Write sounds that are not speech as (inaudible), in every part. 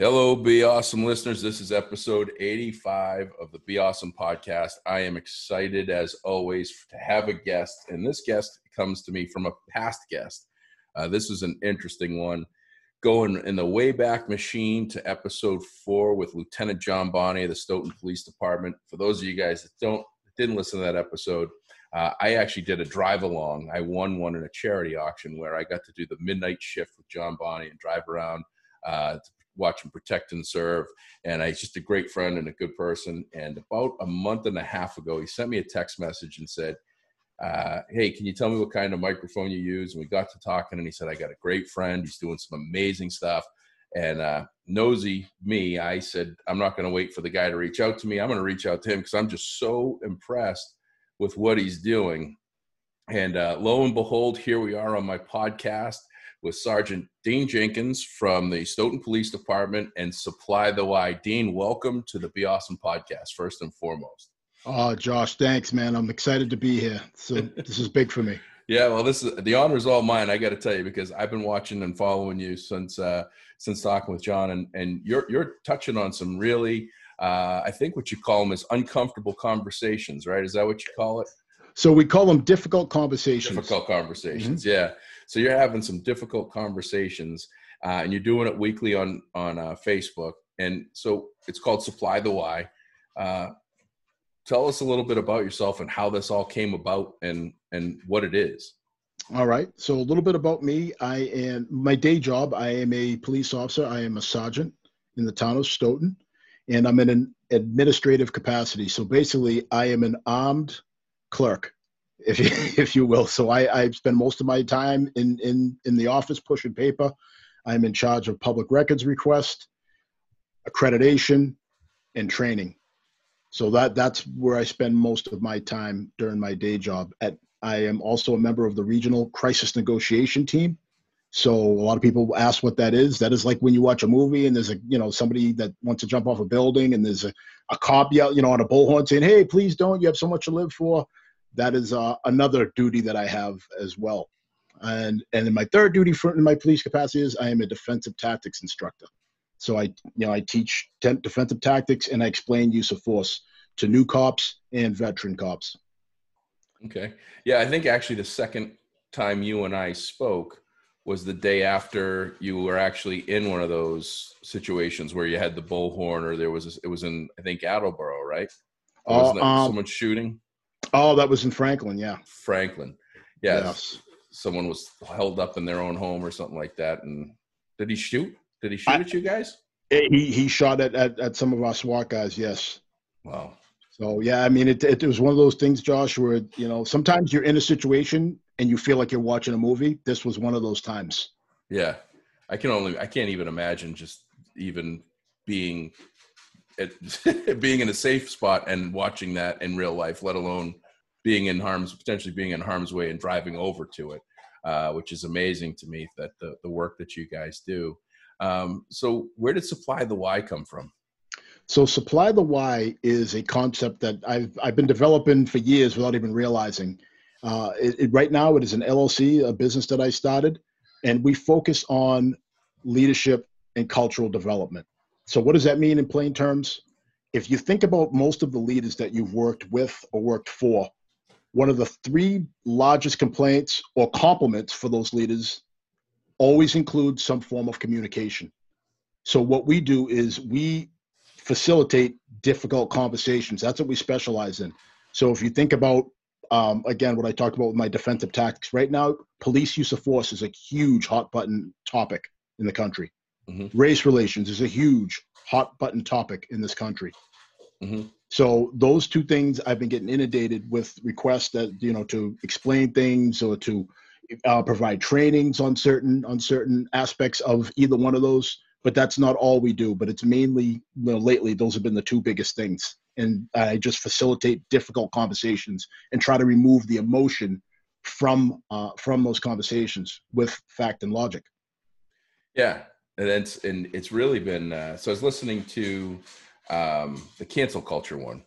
Hello, Be Awesome listeners. This is episode 85 of the Be Awesome podcast. I am excited, as always, to have a guest, and this guest comes to me from a past guest. Uh, this is an interesting one. Going in the Wayback Machine to episode four with Lieutenant John Bonney of the Stoughton Police Department. For those of you guys that don't didn't listen to that episode, uh, I actually did a drive along. I won one in a charity auction where I got to do the midnight shift with John Bonney and drive around uh, watch him protect and serve. And he's just a great friend and a good person. And about a month and a half ago, he sent me a text message and said, uh, hey, can you tell me what kind of microphone you use? And we got to talking, and he said, I got a great friend. He's doing some amazing stuff. And uh, nosy me, I said, I'm not going to wait for the guy to reach out to me. I'm going to reach out to him because I'm just so impressed with what he's doing. And uh, lo and behold, here we are on my podcast with Sergeant Dean Jenkins from the Stoughton Police Department and Supply the Y. Dean, welcome to the Be Awesome podcast, first and foremost. Oh, Josh, thanks, man. I'm excited to be here. So (laughs) this is big for me. Yeah, well, this is the honor is all mine. I got to tell you because I've been watching and following you since uh, since talking with John, and and you're you're touching on some really, uh, I think what you call them is uncomfortable conversations, right? Is that what you call it? So we call them difficult conversations. Difficult conversations, mm-hmm. yeah. So you're having some difficult conversations, uh, and you're doing it weekly on on uh, Facebook, and so it's called Supply the Y. Uh, tell us a little bit about yourself and how this all came about, and and what it is. All right. So a little bit about me. I am my day job. I am a police officer. I am a sergeant in the town of Stoughton, and I'm in an administrative capacity. So basically, I am an armed clerk if you, (laughs) if you will. So I, I spend most of my time in, in, in the office pushing paper. I'm in charge of public records request, accreditation, and training. So that that's where I spend most of my time during my day job. At I am also a member of the regional crisis negotiation team. So a lot of people ask what that is. That is like when you watch a movie and there's a you know somebody that wants to jump off a building and there's a, a cop yell you know on a bullhorn saying, "Hey, please don't! You have so much to live for." That is uh, another duty that I have as well. And and in my third duty for in my police capacity is I am a defensive tactics instructor. So I you know I teach defensive tactics and I explain use of force to new cops and veteran cops. Okay. Yeah, I think actually the second time you and I spoke was the day after you were actually in one of those situations where you had the bullhorn or there was a, it was in I think Attleboro, right? Uh, um, someone shooting? Oh, that was in Franklin, yeah. Franklin. Yes. yes. Someone was held up in their own home or something like that. And did he shoot? Did he shoot I, at you guys? He he shot at, at, at some of our SWAT guys, yes. Wow. So yeah, I mean, it, it was one of those things, Josh, where you know sometimes you're in a situation and you feel like you're watching a movie. This was one of those times. Yeah, I can only I can't even imagine just even being at (laughs) being in a safe spot and watching that in real life, let alone being in harm's potentially being in harm's way and driving over to it, uh, which is amazing to me that the, the work that you guys do. Um, so, where did Supply the Y come from? So, Supply the Y is a concept that I've I've been developing for years without even realizing. Uh, it, it, right now, it is an LLC, a business that I started, and we focus on leadership and cultural development. So, what does that mean in plain terms? If you think about most of the leaders that you've worked with or worked for, one of the three largest complaints or compliments for those leaders always includes some form of communication. So, what we do is we facilitate difficult conversations. That's what we specialize in. So, if you think about, um, again, what I talked about with my defensive tactics, right now, police use of force is a huge hot button topic in the country. Mm-hmm. Race relations is a huge hot button topic in this country. Mm-hmm. So those two things I've been getting inundated with requests that you know to explain things or to uh, provide trainings on certain on certain aspects of either one of those. But that's not all we do. But it's mainly you know, lately those have been the two biggest things, and I just facilitate difficult conversations and try to remove the emotion from uh, from those conversations with fact and logic. Yeah, and it's and it's really been uh, so i was listening to um the cancel culture one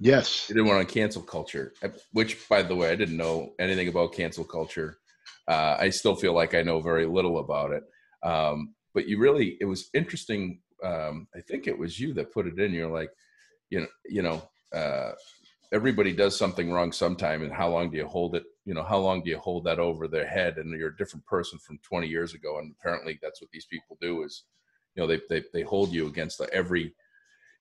yes you did one on cancel culture uh, which by the way i didn't know anything about cancel culture uh, i still feel like i know very little about it um, but you really it was interesting um, I think it was you that put it in. You're like, you know, you know, uh, everybody does something wrong sometime, and how long do you hold it? You know, how long do you hold that over their head? And you're a different person from 20 years ago, and apparently that's what these people do. Is you know, they they they hold you against every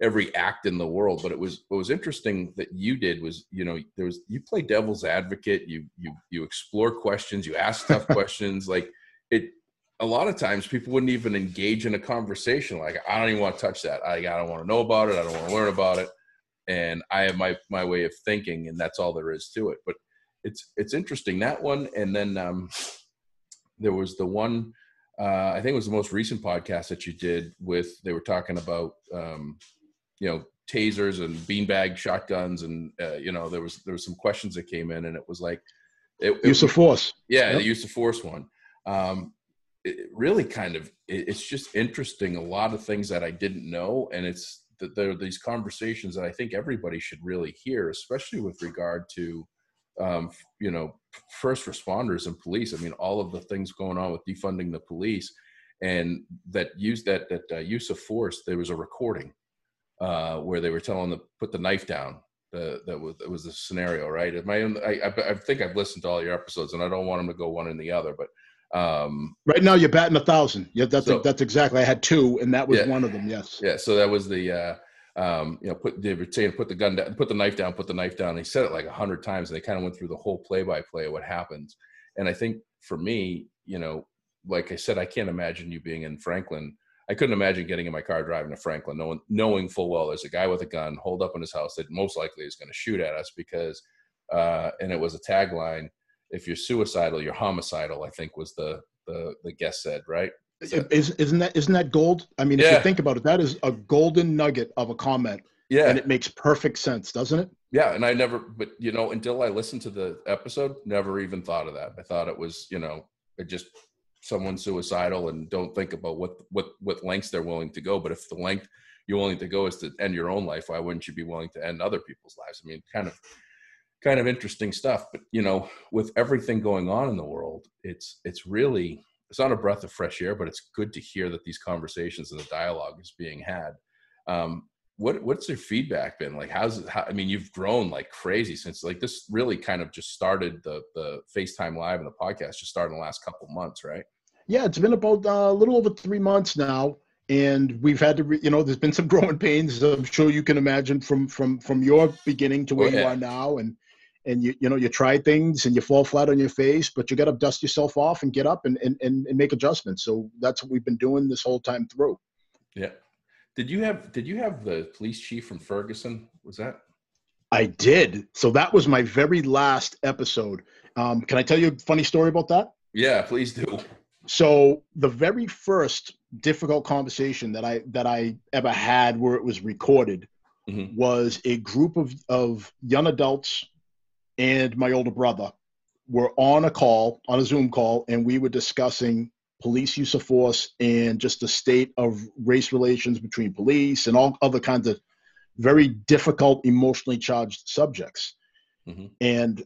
every act in the world. But it was what was interesting that you did was you know there was you play devil's advocate. You you you explore questions. You ask tough (laughs) questions. Like it a lot of times people wouldn't even engage in a conversation like i don't even want to touch that i, I don't want to know about it i don't want to learn about it and i have my my way of thinking and that's all there is to it but it's it's interesting that one and then um there was the one uh i think it was the most recent podcast that you did with they were talking about um you know tasers and beanbag shotguns and uh, you know there was there was some questions that came in and it was like it, use of force yeah yep. the use of force one um it really kind of it's just interesting a lot of things that i didn't know and it's that there are these conversations that i think everybody should really hear especially with regard to um, you know first responders and police i mean all of the things going on with defunding the police and that use that that uh, use of force there was a recording uh, where they were telling them to put the knife down uh, that was that was the scenario right my own I, I, I think i've listened to all your episodes and i don't want them to go one and the other but um, right now, you're batting a thousand. Yeah, that's so, that's exactly. I had two, and that was yeah, one of them. Yes. Yeah. So that was the uh, um, you know put they were saying put the gun down, put the knife down, put the knife down. He said it like a hundred times, and they kind of went through the whole play by play of what happens. And I think for me, you know, like I said, I can't imagine you being in Franklin. I couldn't imagine getting in my car driving to Franklin, knowing knowing full well there's a guy with a gun holed up in his house that most likely is going to shoot at us because, uh, and it was a tagline if you're suicidal, you're homicidal. I think was the the the guest said, right? So, is, isn't that isn't that gold? I mean, if yeah. you think about it, that is a golden nugget of a comment. Yeah, and it makes perfect sense, doesn't it? Yeah, and I never, but you know, until I listened to the episode, never even thought of that. I thought it was, you know, it just someone suicidal and don't think about what what what lengths they're willing to go. But if the length you're willing to go is to end your own life, why wouldn't you be willing to end other people's lives? I mean, kind of kind of interesting stuff. But you know, with everything going on in the world, it's it's really it's not a breath of fresh air, but it's good to hear that these conversations and the dialogue is being had. Um, what what's your feedback been like? How's it? How, I mean, you've grown like crazy since like this really kind of just started the the FaceTime Live and the podcast just started in the last couple months, right? Yeah, it's been about uh, a little over three months now and we've had to re- you know there's been some (laughs) growing pains i'm sure you can imagine from from from your beginning to where oh, yeah. you are now and and you you know you try things and you fall flat on your face but you got to dust yourself off and get up and, and and and make adjustments. So that's what we've been doing this whole time through. Yeah. Did you have did you have the police chief from ferguson? Was that? I did. So that was my very last episode. Um, can i tell you a funny story about that? Yeah please do. So the very first difficult conversation that i that i ever had where it was recorded mm-hmm. was a group of of young adults and my older brother were on a call, on a Zoom call, and we were discussing police use of force and just the state of race relations between police and all other kinds of very difficult, emotionally charged subjects. Mm-hmm. And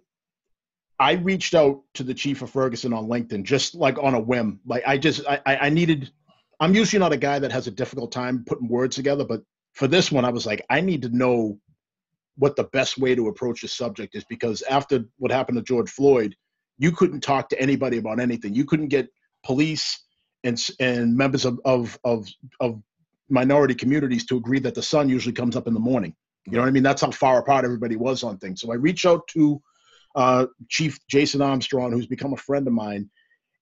I reached out to the chief of Ferguson on LinkedIn just like on a whim. Like I just I, I needed I'm usually not a guy that has a difficult time putting words together, but for this one I was like, I need to know what the best way to approach the subject is because after what happened to George Floyd, you couldn't talk to anybody about anything. You couldn't get police and and members of of of, of minority communities to agree that the sun usually comes up in the morning. You know what I mean? That's how far apart everybody was on things. So I reached out to uh, Chief Jason Armstrong, who's become a friend of mine,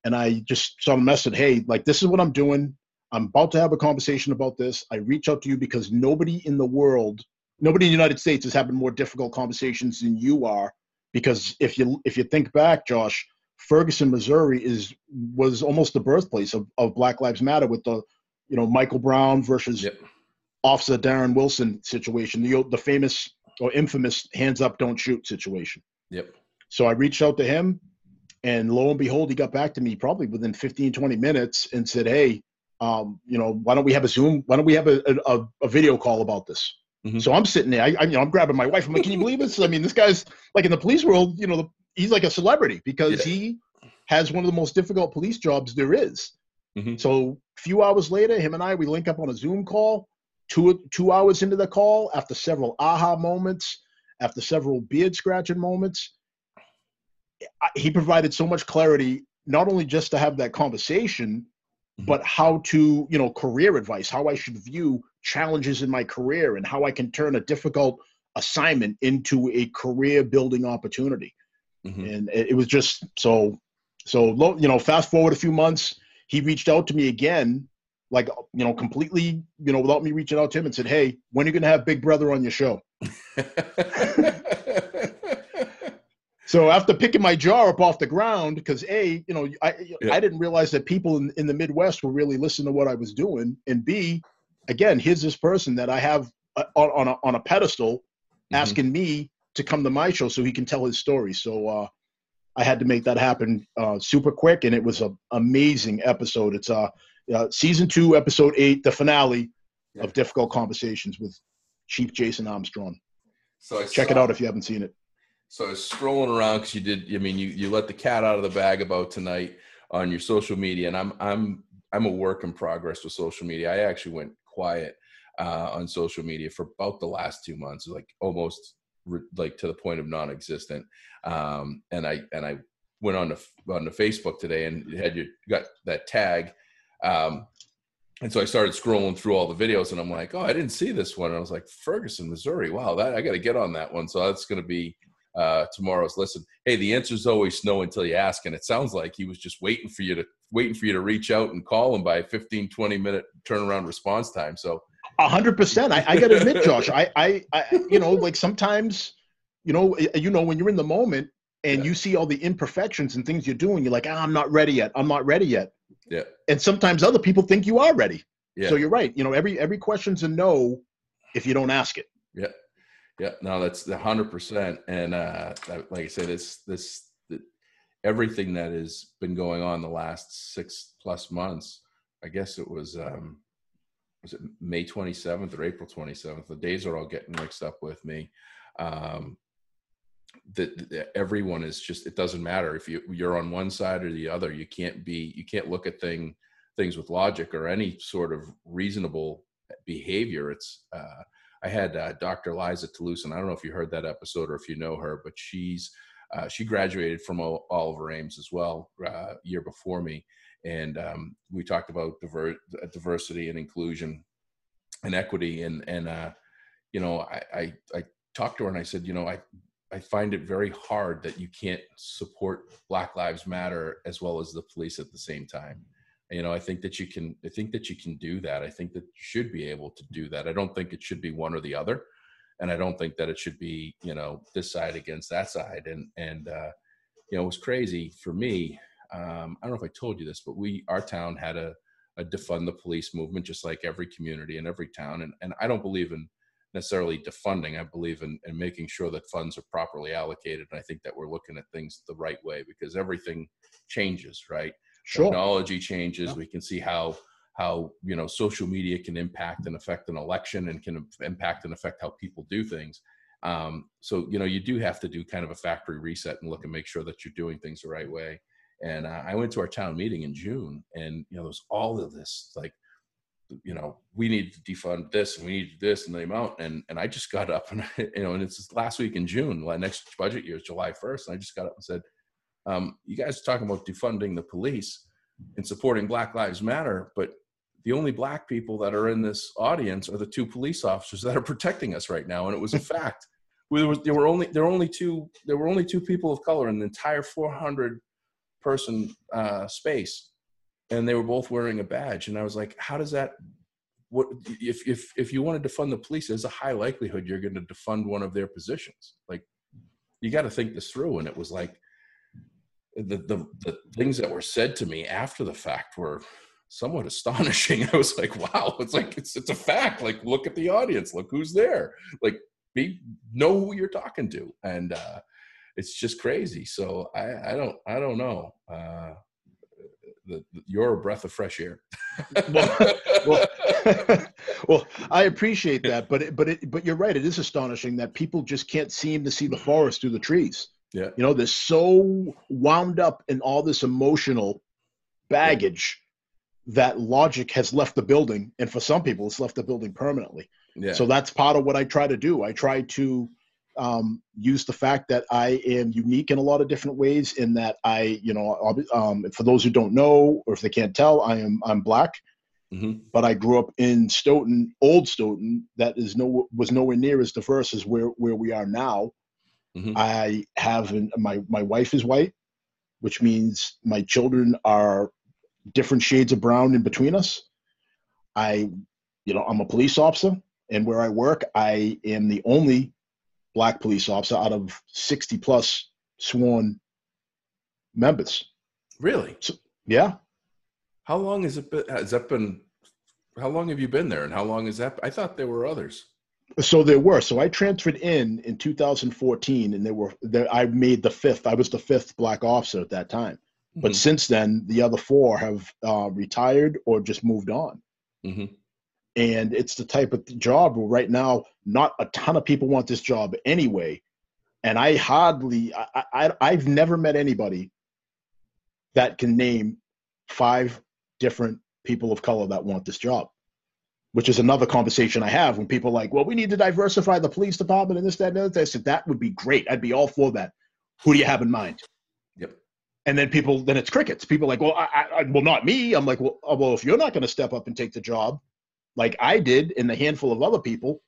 and I just saw a message, hey, like this is what I'm doing. I'm about to have a conversation about this. I reach out to you because nobody in the world nobody in the United States is having more difficult conversations than you are. Because if you if you think back, Josh, Ferguson, Missouri is was almost the birthplace of, of Black Lives Matter with the you know Michael Brown versus yep. Officer Darren Wilson situation, the the famous or infamous hands up, don't shoot situation. Yep. So I reached out to him, and lo and behold, he got back to me probably within 15, 20 minutes and said, "Hey, um, you know, why don't we have a Zoom? Why don't we have a, a, a video call about this?" Mm-hmm. So I'm sitting there, I, I, you know, I'm grabbing my wife. I'm like, can you believe this? I mean, this guy's like in the police world, you know, he's like a celebrity because yeah. he has one of the most difficult police jobs there is. Mm-hmm. So A few hours later, him and I we link up on a Zoom call. Two two hours into the call, after several aha moments, after several beard scratching moments, he provided so much clarity, not only just to have that conversation, mm-hmm. but how to, you know, career advice, how I should view challenges in my career and how I can turn a difficult assignment into a career building opportunity. Mm-hmm. And it was just so, so, you know, fast forward a few months, he reached out to me again, like, you know, completely, you know, without me reaching out to him and said, Hey, when are you going to have Big Brother on your show? (laughs) So after picking my jar up off the ground, because a, you know, I yeah. I didn't realize that people in, in the Midwest were really listening to what I was doing, and b, again, here's this person that I have uh, on on a, on a pedestal, mm-hmm. asking me to come to my show so he can tell his story. So uh, I had to make that happen uh, super quick, and it was an amazing episode. It's uh, uh, season two, episode eight, the finale yeah. of Difficult Conversations with Chief Jason Armstrong. So I check saw, it out if you haven't seen it. So I was scrolling around because you did. I mean, you you let the cat out of the bag about tonight on your social media, and I'm I'm I'm a work in progress with social media. I actually went quiet uh, on social media for about the last two months, like almost re- like to the point of non-existent. Um, and I and I went on to on to Facebook today and had you got that tag. Um, and so I started scrolling through all the videos, and I'm like, "Oh, I didn't see this one." And I was like, "Ferguson, Missouri. Wow, that I got to get on that one." So that's going to be uh, tomorrow's listen. Hey, the answer's always no until you ask, and it sounds like he was just waiting for you to waiting for you to reach out and call him by 15, 20 minute turnaround response time. So, a hundred percent. I, I got to admit, Josh, I, I, I, you know, like sometimes, you know, you know, when you're in the moment and yeah. you see all the imperfections and things you're doing, you're like, ah, I'm not ready yet. I'm not ready yet. Yeah. And sometimes other people think you are ready. Yeah. So you're right. You know, every every question's a no if you don't ask it. Yeah. Yeah, no, that's the hundred percent. And uh, like I said, this this the, everything that has been going on the last six plus months. I guess it was um, was it May twenty seventh or April twenty seventh. The days are all getting mixed up with me. Um, that, everyone is just it doesn't matter if you you're on one side or the other. You can't be you can't look at thing things with logic or any sort of reasonable behavior. It's uh, I had uh, Dr. Liza Toulouse, and I don't know if you heard that episode or if you know her, but she's uh, she graduated from Oliver Ames as well uh, year before me, and um, we talked about diver- diversity and inclusion and equity, and and uh, you know I, I I talked to her and I said, you know I I find it very hard that you can't support Black Lives Matter as well as the police at the same time you know i think that you can i think that you can do that. I think that you should be able to do that. I don't think it should be one or the other and i don't think that it should be you know this side against that side. And and uh you know it was crazy for me um i don't know if i told you this but we our town had a a defund the police movement just like every community and every town. And and i don't believe in necessarily defunding. I believe in, in making sure that funds are properly allocated. And i think that we're looking at things the right way because everything changes right sure. technology changes. Yeah. We can see how how you know social media can impact and affect an election and can impact and affect how people do things. Um, so you know you do have to do kind of a factory reset and look and make sure that you're doing things the right way. And uh, I went to our town meeting in June, and you know there's all of this like you know, we need to defund this and we need this and the amount. And and I just got up and (laughs) you know, and it's last week in June, next budget year is July 1st. And I just got up and said, um, you guys are talking about defunding the police and supporting Black Lives Matter, but the only black people that are in this audience are the two police officers that are protecting us right now, and it was a (laughs) fact. There, was, there were only there were only two there were only two people of color in the entire 400 person uh, space, and they were both wearing a badge. And I was like, how does that? What if if if you want to defund the police? There's a high likelihood you're going to defund one of their positions. Like you got to think this through. And it was like the, the, the things that were said to me after the fact were somewhat astonishing. (laughs) I was like, wow, it's like it's it's a fact. Like, look at the audience, look who's there. Like, be know who you're talking to, and uh, it's just crazy. So I, I don't I don't know. Uh, the, the, you're a breath of fresh air. well, (laughs) well, (laughs) well, I appreciate that, but it, but it, but you're right. It is astonishing that people just can't seem to see the forest through the trees. Yeah. You know, they're so wound up in all this emotional baggage that logic has left the building, and for some people, it's left the building permanently. Yeah. So that's part of what I try to do. I try to um, use the fact that I am unique in a lot of different ways. In that I, you know, um, for those who don't know or if they can't tell, I am I'm black. Mm-hmm. But I grew up in Stoughton, old Stoughton, that is no was nowhere near as diverse as where where we are now. Mm-hmm. I have an, my my wife is white, which means my children are different shades of brown in between us. I, you know, I'm a police officer, and where I work, I am the only black police officer out of 60 plus sworn members. Really? So, yeah. How long has it been? Has that been? How long have you been there, and how long is that? I thought there were others. So there were. So I transferred in in 2014, and there were. There, I made the fifth. I was the fifth black officer at that time. Mm-hmm. But since then, the other four have uh, retired or just moved on. Mm-hmm. And it's the type of job where right now, not a ton of people want this job anyway. And I hardly, I, I, I've never met anybody that can name five different people of color that want this job, which is another conversation I have when people are like, well, we need to diversify the police department and this, that, and the other. I said, that would be great. I'd be all for that. Who do you have in mind? Yep. And then people, then it's crickets. People like, well, I, I well, not me. I'm like, well, uh, well, if you're not going to step up and take the job, like I did, and the handful of other people,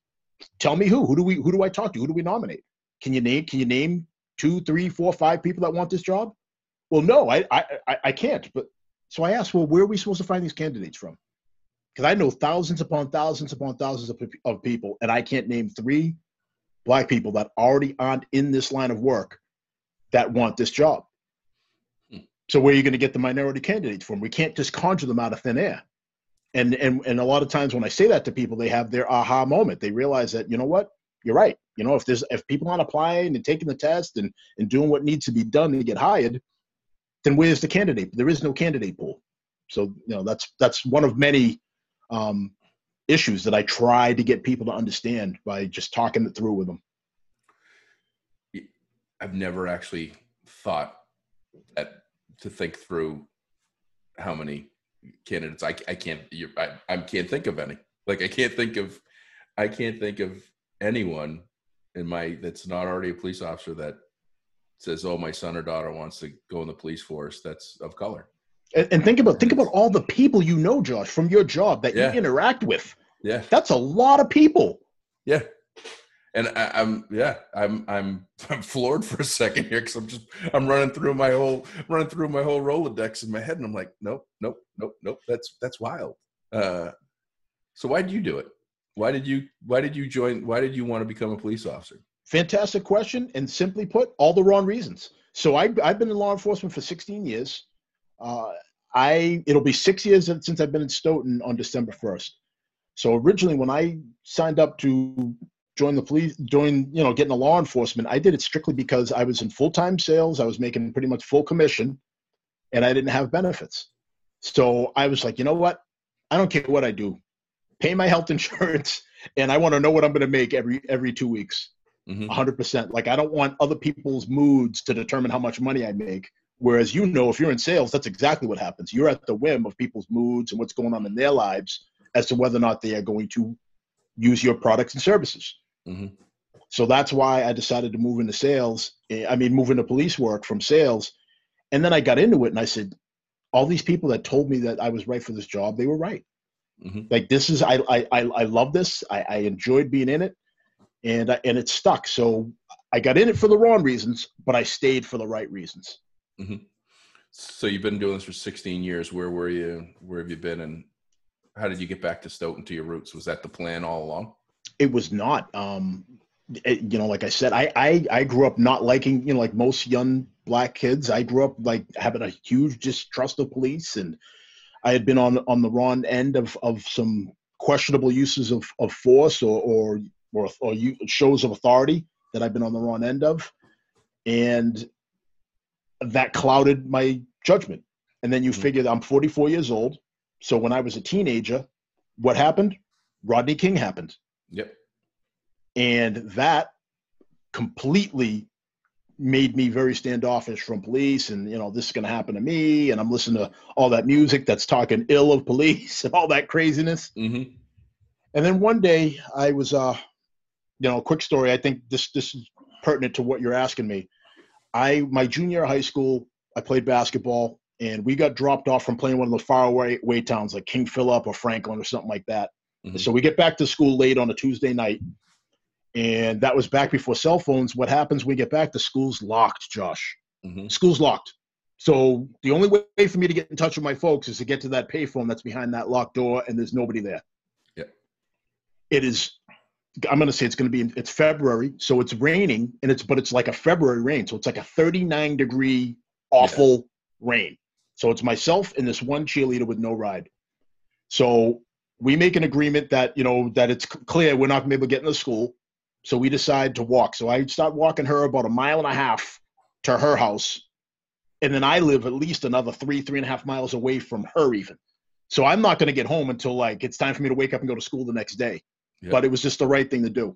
tell me who. Who do we? Who do I talk to? Who do we nominate? Can you name? Can you name two, three, four, five people that want this job? Well, no, I, I, I can't. But so I asked, well, where are we supposed to find these candidates from? Because I know thousands upon thousands upon thousands of, of people, and I can't name three black people that already aren't in this line of work that want this job. Hmm. So where are you going to get the minority candidates from? We can't just conjure them out of thin air. And, and and a lot of times when I say that to people, they have their aha moment. They realize that you know what, you're right. You know, if there's if people aren't applying and taking the test and and doing what needs to be done to get hired, then where's the candidate? There is no candidate pool. So you know that's that's one of many um, issues that I try to get people to understand by just talking it through with them. I've never actually thought that to think through how many candidates I, I can't you, I, I can't think of any like I can't think of I can't think of anyone in my that's not already a police officer that says, "Oh, my son or daughter wants to go in the police force," that's of color. And, and think about think about all the people you know, Josh, from your job that yeah. you interact with. Yeah, that's a lot of people. Yeah, and I, am yeah, I'm I'm (laughs) I'm floored for a second here because I'm just I'm running through my whole running through my whole Rolodex in my head, and I'm like, nope, nope, nope, nope. That's that's wild. Uh, so why did you do it? Why did you why did you join? Why did you want to become a police officer? Fantastic question, and simply put, all the wrong reasons. So I, I've been in law enforcement for 16 years. Uh, I it'll be six years since I've been in Stoughton on December 1st. So originally, when I signed up to join the police, join you know getting the law enforcement, I did it strictly because I was in full time sales. I was making pretty much full commission, and I didn't have benefits. So I was like, you know what? I don't care what I do, pay my health (laughs) insurance, and I want to know what I'm going to make every every two weeks. Mm-hmm. 100%. Like, I don't want other people's moods to determine how much money I make. Whereas, you know, if you're in sales, that's exactly what happens. You're at the whim of people's moods and what's going on in their lives as to whether or not they are going to use your products and services. Mm-hmm. So that's why I decided to move into sales. Eh, I mean, move into police work from sales. And then I got into it and I said, all these people that told me that I was right for this job, they were right. Mm-hmm. Like this is, I, I, I love this. I, I enjoyed being in it and I and it stuck. So I got in it for the wrong reasons, but I stayed for the right reasons. Mm-hmm. So you've been doing this for 16 years. Where were you? Where have you been? And how did you get back to Stoughton to your roots? Was that the plan all along? It was not. Um, it, you know, like I said, I, I I grew up not liking, you know, like most young black kids. I grew up like having a huge distrust of police, and I had been on on the wrong end of of some questionable uses of, of force or, or or, or shows of authority that I've been on the wrong end of. And that clouded my judgment. And then you mm-hmm. figure I'm 44 years old. So when I was a teenager, what happened? Rodney King happened. Yep. And that completely made me very standoffish from police and you know this is going to happen to me and i'm listening to all that music that's talking ill of police (laughs) and all that craziness Mm-hmm. and then one day i was uh you know quick story i think this this is pertinent to what you're asking me i my junior high school i played basketball and we got dropped off from playing one of the far away, away towns like king philip or franklin or something like that Mhm. so we get back to school late on a tuesday night and that was back before cell phones what happens when we get back the school's locked josh Mm-hmm. school's locked. So the only way for me to get in touch with my folks is to get to that payphone that's behind that locked door, and there's nobody there. Yeah. It is. I'm going to say it's going to be. It's February, so it's raining, and it's but it's like a February rain, so it's like a 39 degree awful rain. So it's myself and this one cheerleader with no ride. So we make an agreement that you know that it's clear we're not going to be able to get into school. So we decide to walk. So I start walking her about a mile and a half to her house and then I live at least another three, three and a half miles away from her, even. So I'm not going to get home until like it's time for me to wake up and go to school the next day. But it was just the right thing to do.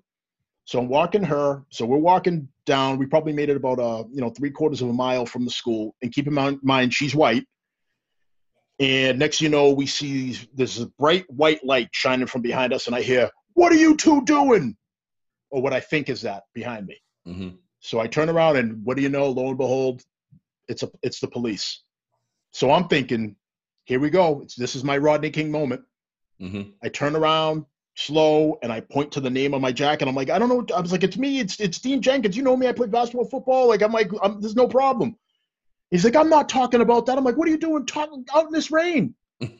So I'm walking her. So we're walking down. We probably made it about a you know three quarters of a mile from the school. And keep in mind, mind she's white. And next, you know, we see this bright white light shining from behind us, and I hear, "What are you two doing?" Or what I think is that behind me. Mm-hmm. So I turn around and what do you know? Lo and behold, it's a it's the police. So I'm thinking, here we go. It's, this is my Rodney King moment. Mm-hmm. I turn around slow and I point to the name on my jacket. I'm like, I don't know. I was like, it's me. It's it's Dean Jenkins. You know me. I play basketball, football. Like I'm like, I'm, there's no problem. He's like, I'm not talking about that. I'm like, what are you doing talking out in this rain? (laughs)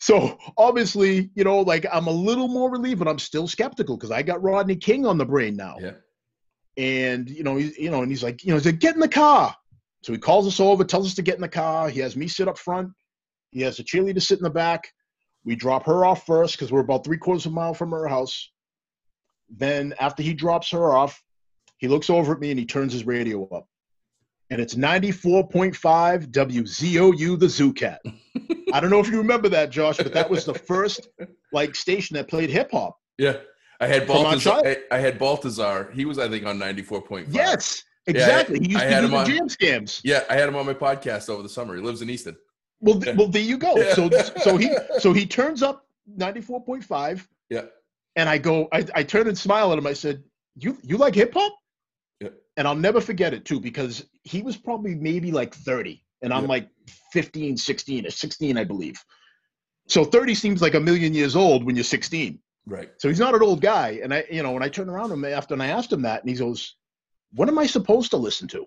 So obviously, you know, like I'm a little more relieved, but I'm still skeptical because I got Rodney King on the brain now. yeah. and you know, he, you know, and he's like, you know, he's like, get in the car. So he calls us over, tells us to get in the car. He has me sit up front. He has the cheerleader sit in the back. We drop her off first because we're about three quarters of a mile from her house. Then after he drops her off, he looks over at me and he turns his radio up. And it's 94.5 WZOU the Zoo Cat. (laughs) I don't know if you remember that, Josh, but that was the first like station that played hip hop. Yeah. I had Baltazar. I, I had Baltazar. He was, I think, on 94.5. Yes, I- exactly. he used I to had do him the on- jam scams. Yeah, I had him on my podcast over the summer. He lives in Easton. Well, well, there you go. Yeah. So, so he, so he turns up ninety four point five, Yeah. and I go, I, I turn and smile at him. I said, "You, you like hip hop?" Yeah. And I'll never forget it too, because he was probably maybe like thirty, and I'm Yeah. like 15, 16, or sixteen, I believe. So thirty seems like a million years old when you're sixteen. Right. So he's not an old guy. And I, you know, when I turned around to him after and I asked him that, and he goes, "What am I supposed to listen to?"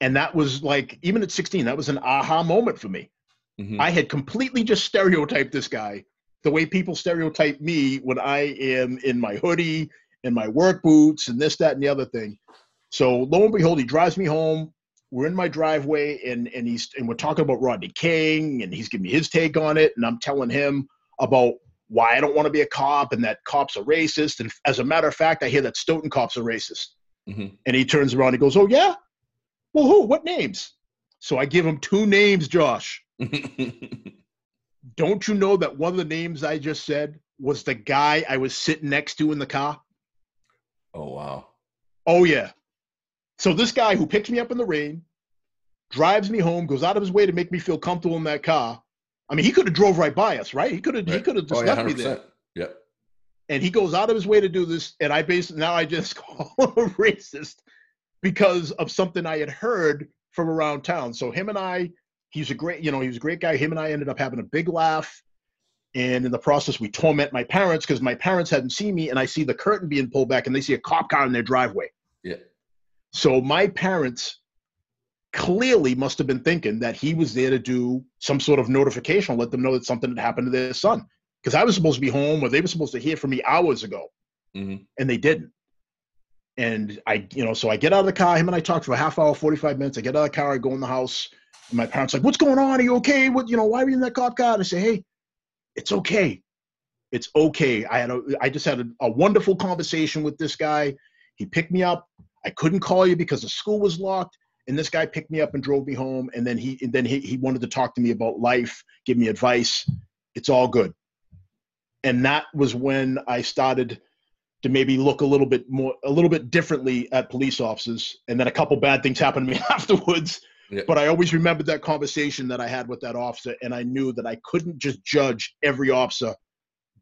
And that was like, even at 16, that was an aha moment for me. Mhm. I had completely just stereotyped this guy the way people stereotype me when I am in my hoodie and my work boots and this, that, and the other thing. So lo and behold, he drives me home. We're in my driveway and and he's and we're talking about Rodney King and he's giving me his take on it and I'm telling him about why I don't want to be a cop and that cops are racist. And as a matter of fact, I hear that Stoughton cops are racist. Mhm. And he turns around and he goes, "Oh yeah, well who? What names?" So I give him two names, Josh. (laughs) Don't you know that one of the names I just said was the guy I was sitting next to in the car? oh wow. Oh yeah. So this guy who picks me up in the rain, drives me home, goes out of his way to make me feel comfortable in that car. I mean, he could have drove right by us, right? He could have he could have just Oh yeah, left me hundred there. Yeah. And he goes out of his way to do this, and I basically now I just (laughs) call him a racist because of something I had heard from around town. So him and I, he's a great, you know, he was a great guy. Him and I ended up having a big laugh. And in the process, we torment my parents because my parents hadn't seen me, and I see the curtain being pulled back, and they see a cop car in their driveway. Yeah. So my parents clearly must have been thinking that he was there to do some sort of notification, let them know that something had happened to their son. Because I was supposed to be home, or they were supposed to hear from me hours ago, hmm and they didn't. And I, you know, so I get out of the car. Him and I talk for a half hour, forty-five minutes. I get out of the car. I go in the house. And my parents like, "What's going on? Are you okay? What, you know, why are you in that cop car?" And I say, "Hey, it's okay. It's okay. I had a, I just had a, a wonderful conversation with this guy. He picked me up. I couldn't call you because the school was locked. And this guy picked me up and drove me home. And then he, and then he, he wanted to talk to me about life, give me advice. It's all good. And that was when I started to maybe look a little bit more, a little bit differently at police officers. And then a couple bad things happened to me (laughs) afterwards. Yeah. But I always remembered that conversation that I had with that officer, and I knew that I couldn't just judge every officer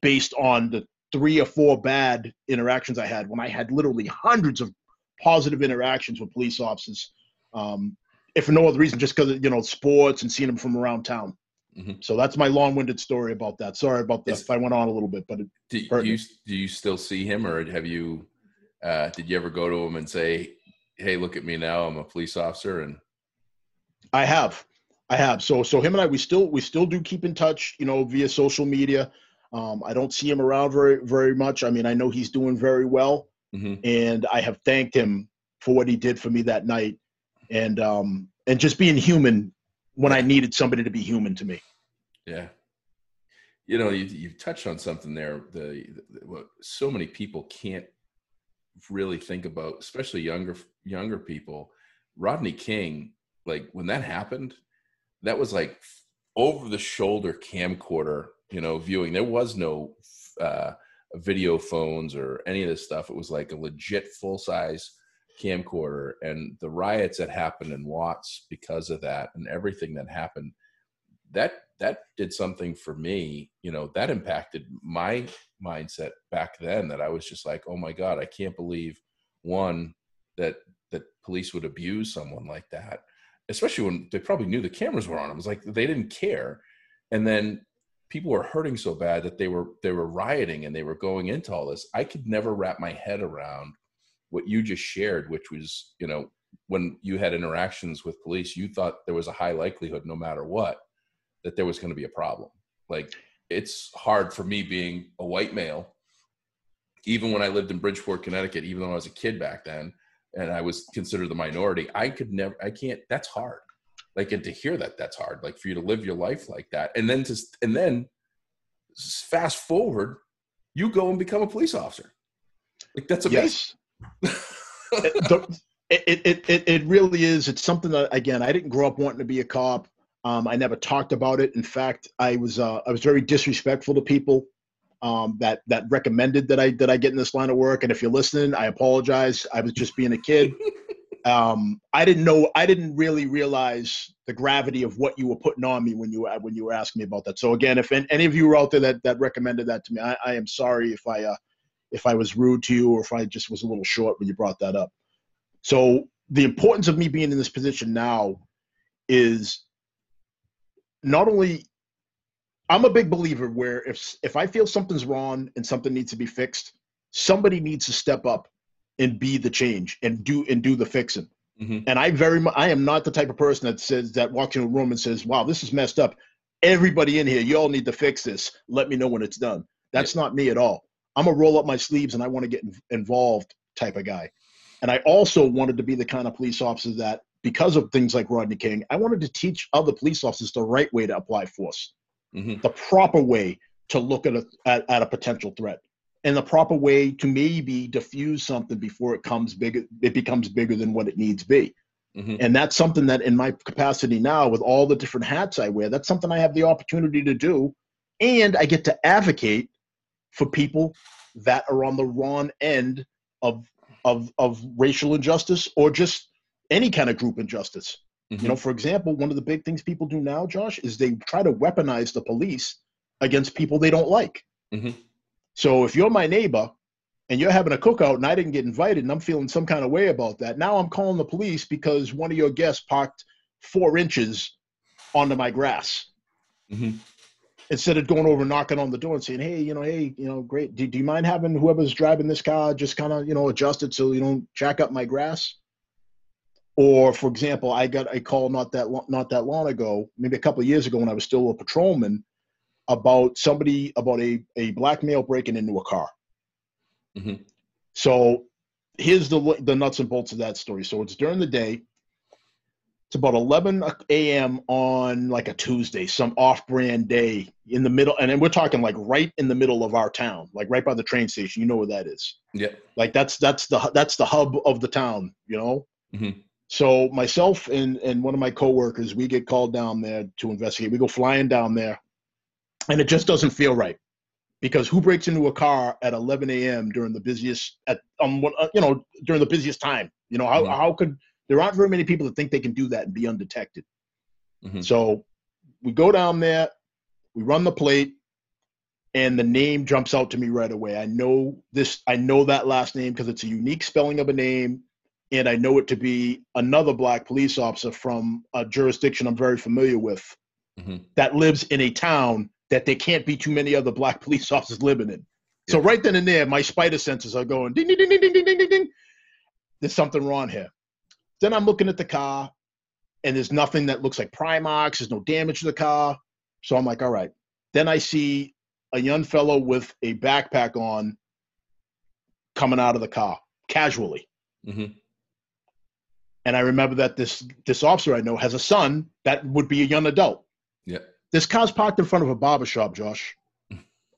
based on the three or four bad interactions I had when I had literally hundreds of positive interactions with police officers. Um, if for no other reason, just because you know sports and seeing them from around town. Mm-hmm. So that's my long-winded story about that. Sorry about that if I went on a little bit, but do, do, you do you still see him, or have you? Uh, did you ever go to him and say, "Hey, look at me now. I'm a police officer"? And I have, I have. So so him and I, we still we still do keep in touch, you know, via social media. Um, I don't see him around very very much. I mean, I know he's doing very well, mm-hmm. and I have thanked him for what he did for me that night, and um, and just being human when I needed somebody to be human to me. Yeah. You know, you you touched on something there. The, the what so many people can't really think about, especially younger younger people. Rodney King, like when that happened, that was like over the shoulder camcorder, you know, viewing. There was no uh, video phones or any of this stuff. It was like a legit full size camcorder and the riots that happened in Watts because of that and everything that happened that that did something for me you know that impacted my mindset back then that I was just like oh my god I can't believe one that that police would abuse someone like that. Especially when they probably knew the cameras were on. Them it was like they didn't care. And then people were hurting so bad that they were they were rioting and they were going into all this. I could never wrap my head around what you just shared, which was, you know, when you had interactions with police, you thought there was a high likelihood, no matter what, that there was going to be a problem. Like it's hard for me being a white male, even when I lived in Bridgeport, Connecticut, even though I was a kid back then, and I was considered the minority. I could never, I can't. That's hard. Like, and to hear that, that's hard. Like for you to live your life like that, and then to, and then fast forward, you go and become a police officer. Like that's amazing. Yes it, it, it, it really is. It's something that, again, I didn't grow up wanting to be a cop. Um, I never talked about it. In fact, I was uh, I was very disrespectful to people um, that that recommended that I that I get in this line of work. And if you're listening, I apologize. I was just being a kid. (laughs) Um, I didn't know. I didn't really realize the gravity of what you were putting on me when you when you were asking me about that. So again, if any of you were out there that that recommended that to me, I, I am sorry if I uh, if I was rude to you or if I just was a little short when you brought that up. So the importance of me being in this position now is not only I'm a big believer where if if I feel something's wrong and something needs to be fixed, somebody needs to step up and be the change and do and do the fixing. Mm-hmm. And I very much I am not the type of person that says that walks in a room and says, "Wow, this is messed up. Everybody in here, you all need to fix this. Let me know when it's done." That's yeah. not me at all. I'm a roll up my sleeves and I want to get involved type of guy. And I also wanted to be the kind of police officer that, because of things like Rodney King, I wanted to teach other police officers the right way to apply force, mm-hmm. the proper way to look at a, at, at, a potential threat, and the proper way to maybe diffuse something before it comes bigger, it becomes bigger than what it needs to be. Mm-hmm. And that's something that, in my capacity now, with all the different hats I wear, that's something I have the opportunity to do, and I get to advocate for people that are on the wrong end of of of racial injustice or just any kind of group injustice. Mm-hmm. You know, for example, one of the big things people do now, Josh, is they try to weaponize the police against people they don't like. Mm-hmm. So if you're my neighbor and you're having a cookout and I didn't get invited and I'm feeling some kind of way about that, now I'm calling the police because one of your guests parked four inches onto my grass. Mm-hmm instead of going over and knocking on the door and saying, "Hey, you know, hey, you know, great. Do, do you mind having whoever's driving this car just kind of, you know, adjust it so you don't jack up my grass?" Or, for example, I got a call not that long, not that long ago, maybe a couple of years ago when I was still a patrolman, about somebody about a a black male breaking into a car. Mm-hmm. So here's the the nuts and bolts of that story. So it's during the day it's about 11 a.m. on like a Tuesday, some off-brand day in the middle, and then we're talking like right in the middle of our town, like right by the train station. You know where that is? Yeah. Like that's that's the that's the hub of the town. You know. Mm-hmm. So myself and and one of my coworkers, we get called down there to investigate. We go flying down there, and it just doesn't feel right. because who breaks into a car at 11 a.m. during the busiest at um you know during the busiest time? You know how Mhm. how could there aren't very many people that think they can do that and be undetected. Mhm. So we go down there, we run the plate, and the name jumps out to me right away. I know this. I know that last name because it's a unique spelling of a name, and I know it to be another black police officer from a jurisdiction I'm very familiar with Mhm. that lives in a town that there can't be too many other black (laughs) police officers living in. So right then and there, my spider senses are going ding ding ding ding ding ding ding ding. There's something wrong here. Then I'm looking at the car, and there's nothing that looks like pry marks. There's no damage to the car. So I'm like, all right. Then I see a young fellow with a backpack on coming out of the car casually. Mhm. And I remember that this this officer I know has a son that would be a young adult. Yeah. This car's parked in front of a barber shop, Josh.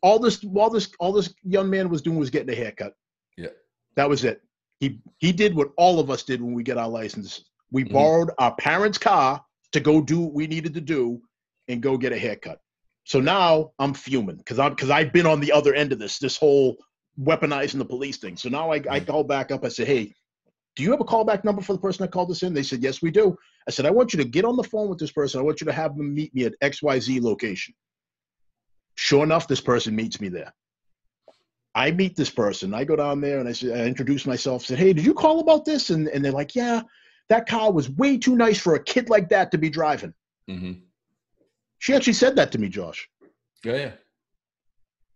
All this all this all this young man was doing was getting a haircut. Yeah. That was it. He he did what all of us did when we get our license. We Mhm. borrowed our parents' car to go do what we needed to do and go get a haircut. So now I'm fuming because I'm because I've been on the other end of this, this whole weaponizing the police thing. So now I, I Mhm. call back up. I say, hey, do you have a callback number for the person that called us in? They said, yes, we do. I said, I want you to get on the phone with this person. I want you to have them meet me at XYZ location. Sure enough, this person meets me there. I meet this person. I go down there and I, say, I introduce myself. Said, "Hey, did you call about this?" And and they're like, "Yeah, that car was way too nice for a kid like that to be driving." Mhm. She actually said that to me, Josh. Yeah, yeah.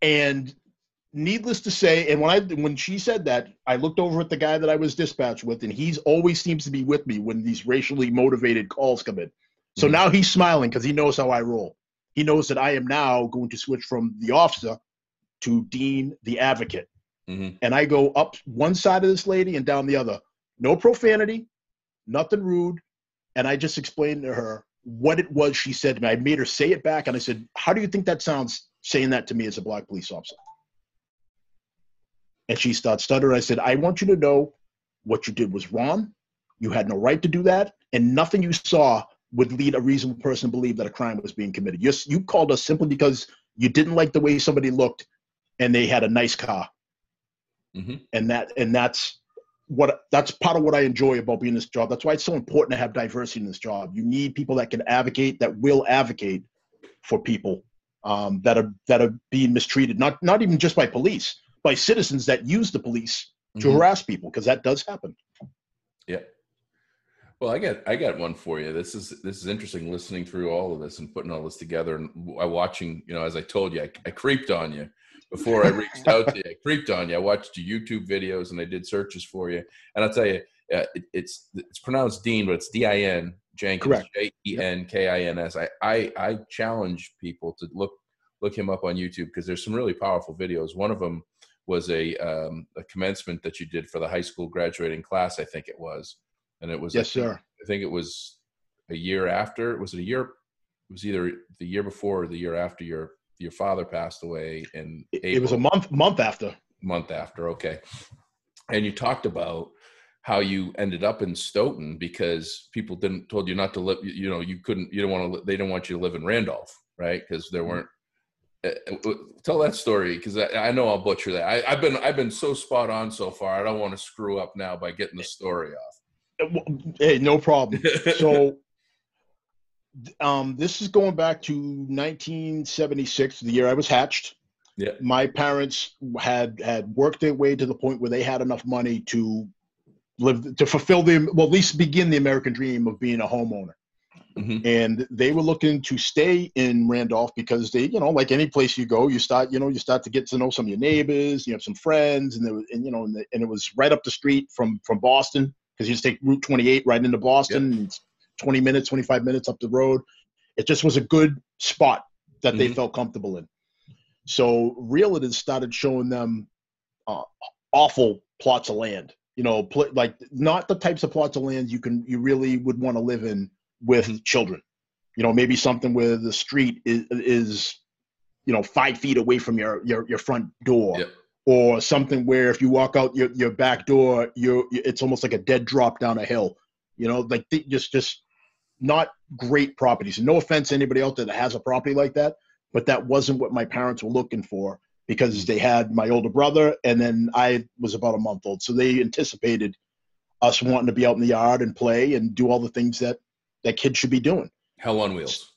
And needless to say, and when I when she said that, I looked over at the guy that I was dispatched with, and he's always seems to be with me when these racially motivated calls come in. So Mhm. now he's smiling because he knows how I roll. He knows that I am now going to switch from the officer to Dean the advocate. Mhm. and I go up one side of this lady and down the other. No profanity, nothing rude. And I just explained to her what it was she said to me. I made her say it back and I said, How do you think that sounds saying that to me as a black police officer? And she started stuttering. I said, I want you to know what you did was wrong. You had no right to do that. And nothing you saw would lead a reasonable person to believe that a crime was being committed. You, you called us simply because you didn't like the way somebody looked and they had a nice car Mhm. and that and that's what that's part of what I enjoy about being in this job. That's why it's so important to have diversity in this job. You need people that can advocate, that will advocate for people um, that are that are being mistreated. Not not even just by police, by citizens that use the police to Mhm. harass people, because that does happen. Yeah. Well, I got I got one for you. This is this is interesting listening through all of this and putting all this together and I watching, you know, as I told you, I, I creeped on you before I reached out to (laughs) you. I creeped on you. I watched your YouTube videos and I did searches for you. And I'll tell you, uh, it, it's it's pronounced Dean, but it's D I N Jenkins, J E N K I N S. I I I challenge people to look look him up on YouTube because there's some really powerful videos. One of them was a um, a commencement that you did for the high school graduating class, I think it was, and it was Yes, I think, sir. I think it was a year after. Was it a year? It was either the year before or the year after your your father passed away in It, it was a month month after. month after. Okay. And you talked about how you ended up in Stoughton because people didn't told you not to live. You know, you couldn't. You don't want to. They didn't want you to live in Randolph, right? Because there mm-hmm. weren't. Uh, tell that story because I, I know I'll butcher that. I, I've been I've been so spot on so far. I don't want to screw up now by getting the eh, story off. Hey, no problem. (laughs) so um, this is going back to 1976, the year I was hatched. Yeah. My parents had had worked their way to the point where they had enough money to live to fulfill the well, at least begin the American dream of being a homeowner. Mhm. And they were looking to stay in Randolph because they, you know, like any place you go, you start, you know, you start to get to know some of your neighbors, you have some friends, and there was, and you know, and, the, and it was right up the street from from Boston because you just take Route 28 right into Boston. and It's 20 minutes, 25 minutes up the road. It just was a good spot that they Mhm. felt comfortable in. So real realtors started showing them uh, awful plots of land. You know, pl- like not the types of plots of land you can you really would want to live in with Mhm. children. You know, maybe something where the street is, is you know five feet away from your your, your front door. Yep. Or something where if you walk out your, your back door, you're it's almost like a dead drop down a hill. You know, like th- just just not great properties. And no offense to anybody out there that has a property like that, but that wasn't what my parents were looking for because they had my older brother and then I was about a month old. So they anticipated us wanting to be out in the yard and play and do all the things that that kids should be doing. Hell on wheels.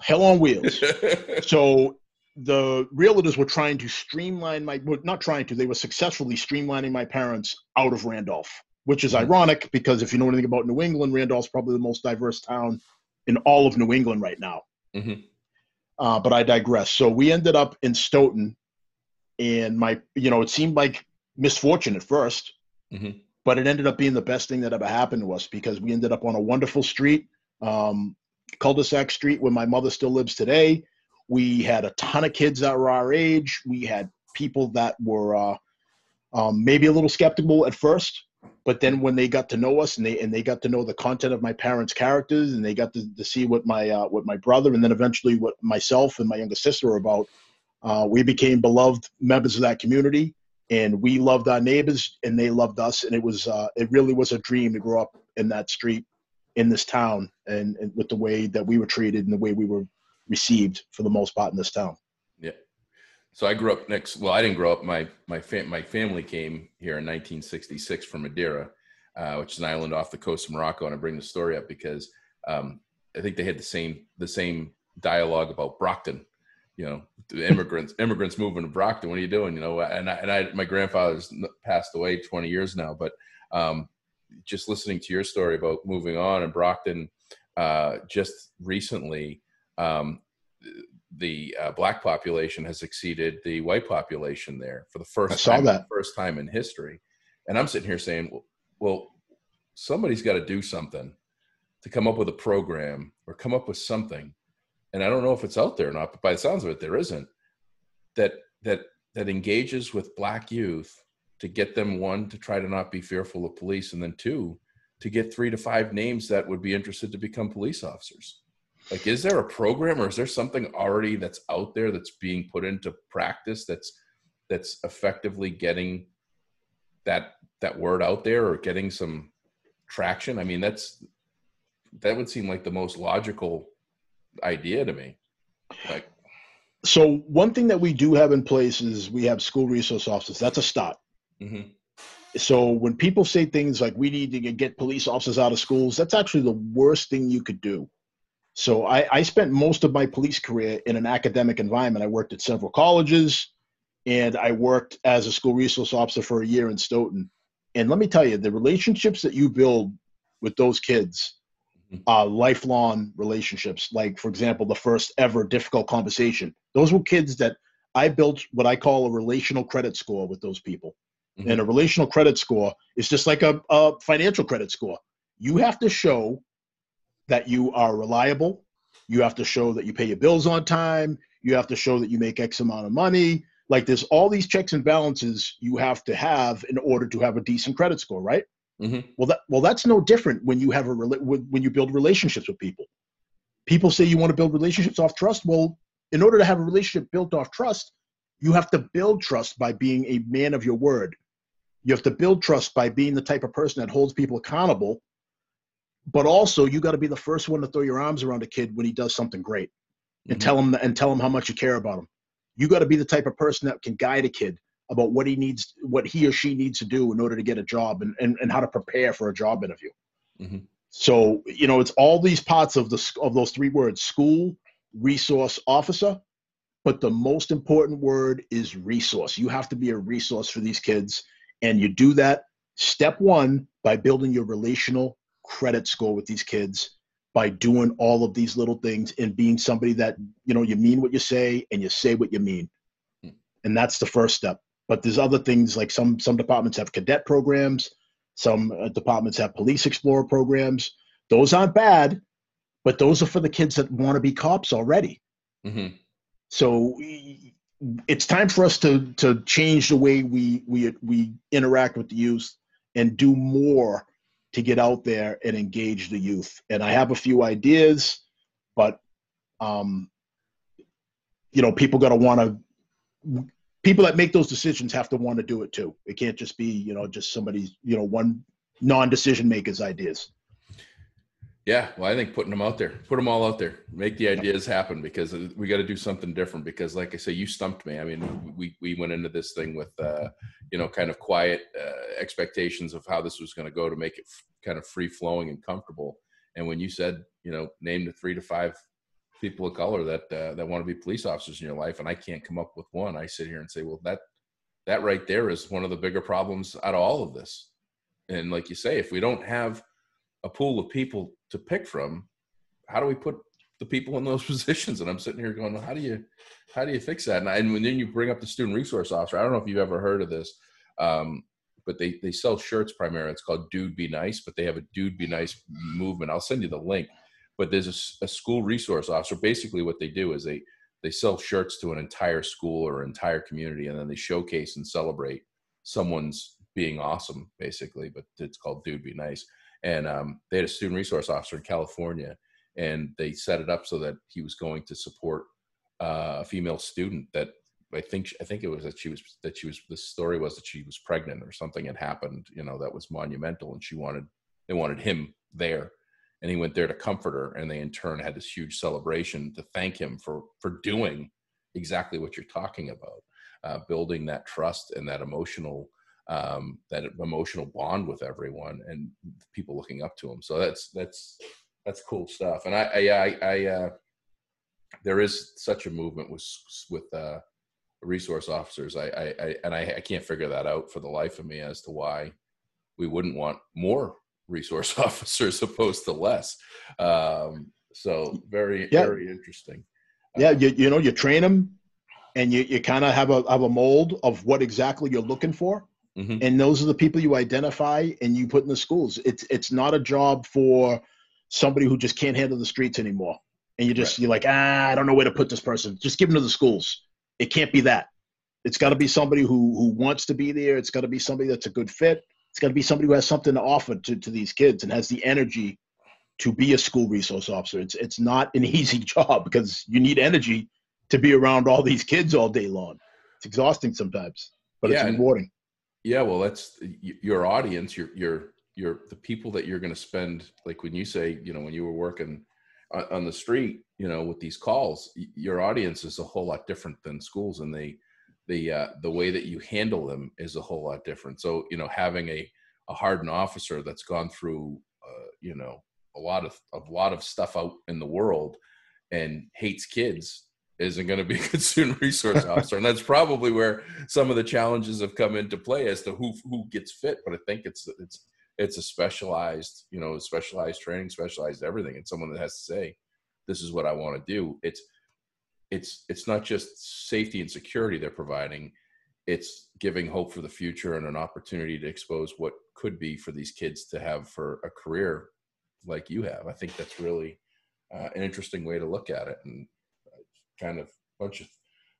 Hell on wheels. (laughs) so the realtors were trying to streamline my not trying to they were successfully streamlining my parents out of randolph which is ironic because if you know anything about new england randolph's probably the most diverse town in all of new england right now mm-hmm. uh, but i digress so we ended up in stoughton and my you know it seemed like misfortune at 1st mm-hmm. but it ended up being the best thing that ever happened to us because we ended up on a wonderful street um, cul-de-sac street where my mother still lives today we had a ton of kids that were our age. We had people that were uh, um, maybe a little skeptical at first, but then when they got to know us and they and they got to know the content of my parents' characters and they got to, to see what my uh, what my brother and then eventually what myself and my younger sister were about, uh, we became beloved members of that community. And we loved our neighbors, and they loved us, and it was uh, it really was a dream to grow up in that street, in this town, and, and with the way that we were treated and the way we were received for the most part in this town. So I grew up next. Well, I didn't grow up. My my fam- my family came here in 1966 from Madeira, uh, which is an island off the coast of Morocco. And I bring the story up because um, I think they had the same the same dialogue about Brockton. You know, the immigrants (laughs) immigrants moving to Brockton. What are you doing? You know, and I, and I my grandfather's passed away 20 years now, but um, just listening to your story about moving on and Brockton uh, just recently um, the uh, black population has exceeded the white population there for the first I saw time, that. first time in history. And I'm sitting here saying, well, well somebody's got to do something to come up with a program or come up with something. And I don't know if it's out there or not, but by the sounds of it, there isn't that that that engages with black youth to get them one to try to not be fearful of police, and then two to get three to five names that would be interested to become police officers like is there a program or is there something already that's out there that's being put into practice that's that's effectively getting that that word out there or getting some traction? I mean that's that would seem like the most logical idea to me. Like so one thing that we do have in place is we have school resource officers. That's a start. Mm-hmm. so when people say things like we need to get police officers out of schools that's actually the worst thing you could do so I, I spent most of my police career in an academic environment. I worked at several colleges and I worked as a school resource officer for a year in Stoughton. And let me tell you, the relationships that you build with those kids mm-hmm. are lifelong relationships. Like, for example, the first ever difficult conversation. Those were kids that I built what I call a relational credit score with those people. Mm-hmm. And a relational credit score is just like a, a financial credit score. You have to show that you are reliable. You have to show that you pay your bills on time. You have to show that you make X amount of money. Like there's all these checks and balances you have to have in order to have a decent credit score, right? Mm-hmm. Well, that well that's no different when you have a when you build relationships with people. People say you want to build relationships off trust. Well, in order to have a relationship built off trust, you have to build trust by being a man of your word. You have to build trust by being the type of person that holds people accountable but also you got to be the first one to throw your arms around a kid when he does something great and mm-hmm. tell him and tell him how much you care about him you got to be the type of person that can guide a kid about what he needs what he or she needs to do in order to get a job and, and, and how to prepare for a job interview mm-hmm. so you know it's all these parts of the of those three words school resource officer but the most important word is resource you have to be a resource for these kids and you do that step one by building your relational credit score with these kids by doing all of these little things and being somebody that you know you mean what you say and you say what you mean hmm. and that's the first step but there's other things like some some departments have cadet programs some uh, departments have police explorer programs those aren't bad but those are for the kids that want to be cops already mm-hmm. so it's time for us to to change the way we we we interact with the youth and do more to get out there and engage the youth. And I have a few ideas, but um, you know, people got to want to. People that make those decisions have to want to do it too. It can't just be you know just somebody's you know one non-decision maker's ideas. Yeah, well, I think putting them out there, put them all out there, make the ideas happen because we got to do something different. Because, like I say, you stumped me. I mean, we we went into this thing with, uh, you know, kind of quiet uh, expectations of how this was going to go to make it f- kind of free flowing and comfortable. And when you said, you know, name the three to five people of color that uh, that want to be police officers in your life, and I can't come up with one, I sit here and say, well, that that right there is one of the bigger problems out of all of this. And like you say, if we don't have a pool of people to pick from, how do we put the people in those (laughs) positions? And I'm sitting here going, well, how do you how do you fix that? And, I, and then you bring up the student resource officer. I don't know if you've ever heard of this, um, but they they sell shirts primarily. It's called Dude Be Nice, but they have a Dude Be Nice movement. I'll send you the link. But there's a, a school resource officer. Basically, what they do is they they sell shirts to an entire school or entire community, and then they showcase and celebrate someone's being awesome, basically. But it's called Dude Be Nice and um, they had a student resource officer in California, and they set it up so that he was going to support uh, a female student that I think I think it was that she was that she was the story was that she was pregnant or something had happened, you know, that was monumental, and she wanted they wanted him there, and he went there to comfort her, and they in turn had this huge celebration to thank him for for doing exactly what you're talking about, uh, building that trust and that emotional um, that emotional bond with everyone and people looking up to him. So that's that's that's cool stuff. And I I, I, I uh, there is such a movement with with uh, resource officers. I, I, I and I, I can't figure that out for the life of me as to why we wouldn't want more resource (laughs) officers opposed to less. Um, so very yeah. very interesting. Yeah, you you know you train them and you, you kind of have a have a mold of what exactly you're looking for Mm-hmm. And those are the people you identify and you put in the schools. It's it's not a job for somebody who just can't handle the streets anymore. And you just right. you're like, ah, I don't know where to put this person. Just give them to the schools. It can't be that. It's got to be somebody who who wants to be there. It's got to be somebody that's a good fit. It's got to be somebody who has something to offer to, to these kids and has the energy to be a school resource officer. It's it's not an (laughs) easy job because you need energy to be around all these kids all day long. It's exhausting sometimes, but yeah, it's rewarding yeah well that's your audience your your your the people that you're going to spend like when you say you know when you were working on the street you know with these calls your audience is a whole lot different than schools and they the uh, the way that you handle them is a whole lot different. So you know having a a hardened officer that's gone through uh, you know a lot of a lot of stuff out in the world and hates kids isn't going to be a (laughs) good student resource officer, and that's probably where some of the challenges have come into play as to who who gets fit. But I think it's it's it's a specialized, you know, specialized training, specialized everything, and someone that has to say, "This is what I want to do." It's it's it's not just safety and security they're providing; it's giving hope for the future and an opportunity to expose what could be for these kids to have for a career like you have. I think that's really uh, an interesting way to look at it, and kind of bunch of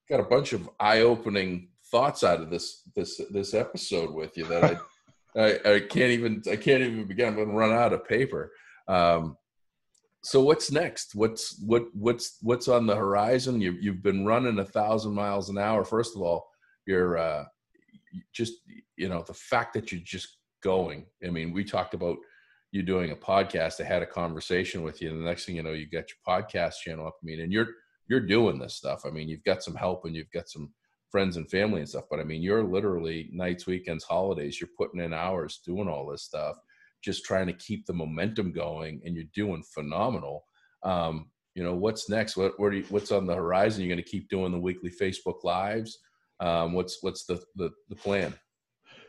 got a bunch of eye-opening thoughts out of this this this episode with you that I (laughs) I, I, can't even I can't even begin. I'm going to run out of paper. Um, so what's next? What's what what's what's on the horizon? You you've been running a thousand miles an hour. First of all, you're uh, just you know the fact that you're just going. I mean, we talked about you doing a podcast. I had a conversation with you, and the next thing you know, you got your podcast channel up. I mean, and you're you're doing this stuff. I mean, you've got some help and you've got some friends and family and stuff, but I mean, you're literally nights, weekends, holidays, you're putting in hours doing all this stuff, just trying to keep the momentum going and you're doing phenomenal. Um, you know, what's next? What, what you, what's on the horizon? You're going to keep doing the weekly Facebook lives. Um, what's, what's the, the, the plan?